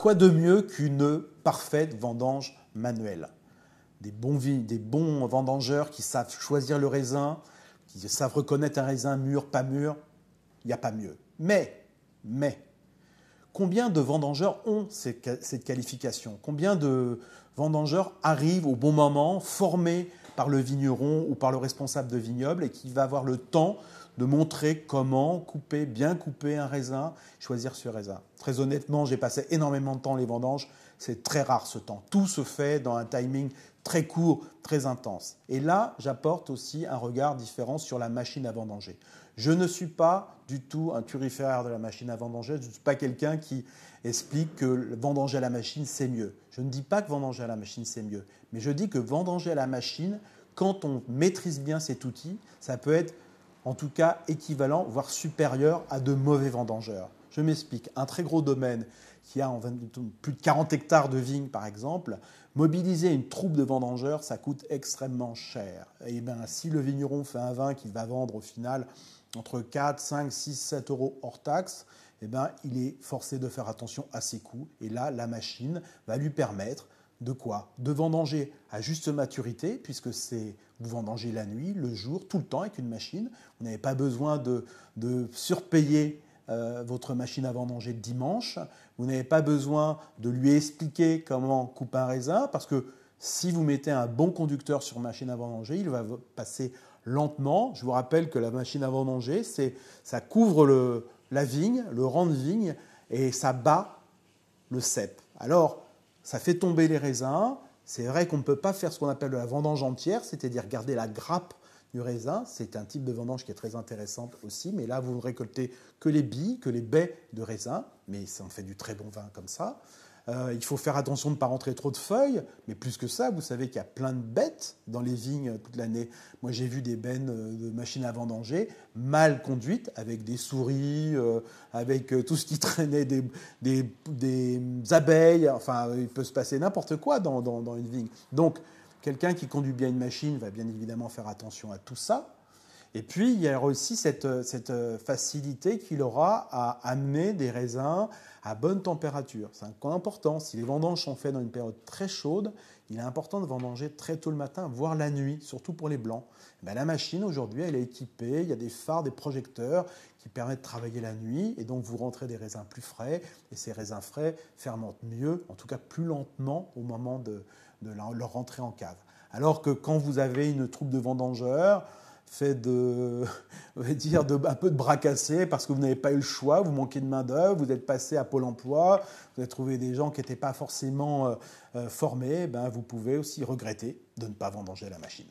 quoi de mieux qu'une parfaite vendange manuelle? Des bons, vendangeurs qui savent choisir le raisin, qui savent reconnaître un raisin mûr, pas mûr, il n'y a pas mieux. Mais, mais, combien de vendangeurs ont cette qualification? Combien de vendangeurs arrivent au bon moment, formés par le vigneron ou par le responsable de vignoble et qui va avoir le temps de montrer comment couper, bien couper un raisin, choisir ce raisin. Très honnêtement, j'ai passé énormément de temps les vendanges, c'est très rare ce temps. Tout se fait dans un timing très court, très intense. Et là, j'apporte aussi un regard différent sur la machine à vendanger. Je ne suis pas du tout un turiféraire de la machine à vendanger, je ne suis pas quelqu'un qui explique que vendanger à la machine, c'est mieux. Je ne dis pas que vendanger à la machine, c'est mieux, mais je dis que vendanger à la machine, quand on maîtrise bien cet outil, ça peut être en tout cas équivalent, voire supérieur à de mauvais vendangeurs. Je m'explique. Un très gros domaine qui a plus de 40 hectares de vignes, par exemple, mobiliser une troupe de vendangeurs, ça coûte extrêmement cher. Et bien, si le vigneron fait un vin qu'il va vendre au final entre 4, 5, 6, 7 euros hors taxe, eh ben, il est forcé de faire attention à ses coûts. Et là, la machine va lui permettre de quoi De vendanger à juste maturité, puisque c'est vous vendangez la nuit, le jour, tout le temps avec une machine. Vous n'avez pas besoin de, surpayer euh, votre machine à vendanger le dimanche. Vous n'avez pas besoin de lui expliquer comment couper un raisin, parce que si vous mettez un bon conducteur sur machine à vendanger, il va passer lentement. Je vous rappelle que la machine à vendanger, ça couvre la vigne, le rang de vigne, et ça bat le cep. Alors, ça fait tomber les raisins. C'est vrai qu'on ne peut pas faire ce qu'on appelle la vendange entière, c'est-à-dire garder la grappe du raisin. C'est un type de vendange qui est très intéressante aussi, mais là, vous ne récoltez que les billes, que les baies de raisin, mais ça en fait du très bon vin comme ça. Euh, il faut faire attention de ne pas rentrer trop de feuilles, mais plus que ça, vous savez qu'il y a plein de bêtes dans les vignes toute l'année. Moi, j'ai vu des bennes euh, de machines à vendanger mal conduites, avec des souris, euh, avec tout ce qui traînait, des, des, abeilles. Enfin, il peut se passer n'importe quoi dans, dans une vigne. Donc, quelqu'un qui conduit bien une machine va bien évidemment faire attention à tout ça. Et puis, il y a aussi cette, facilité qu'il aura à amener des raisins à bonne température. C'est important. Si les vendanges sont faites dans une période très chaude, il est important de vendanger très tôt le matin, voire la nuit, surtout pour les blancs. Ben, la machine, aujourd'hui, elle est équipée. Il y a des phares, des projecteurs qui permettent de travailler la nuit. Et donc, vous rentrez des raisins plus frais. Et ces raisins frais fermentent mieux, en tout cas plus lentement au moment de, de leur rentrée en cave. Alors que quand vous avez une troupe de vendangeurs, fait de, dire, de, un peu de bras cassés parce que vous n'avez pas eu le choix, vous manquez de main-d'œuvre, vous êtes passé à Pôle emploi, vous avez trouvé des gens qui n'étaient pas forcément euh, euh, formés, ben vous pouvez aussi regretter de ne pas vendanger la machine.